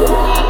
Killer.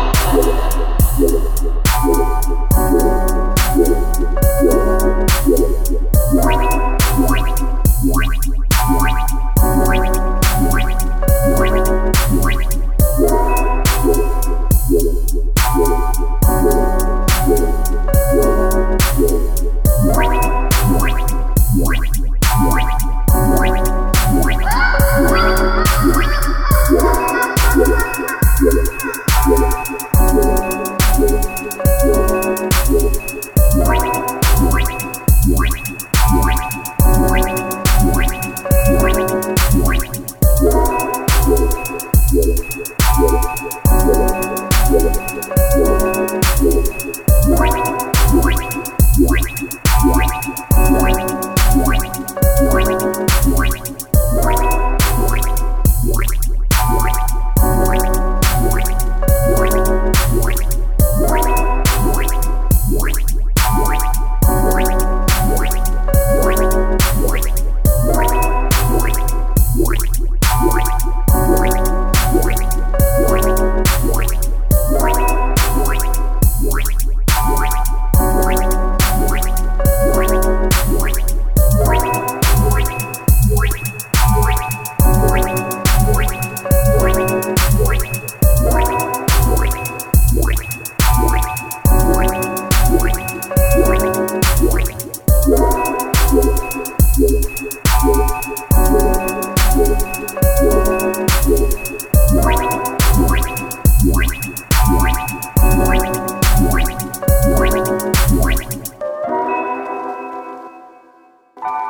you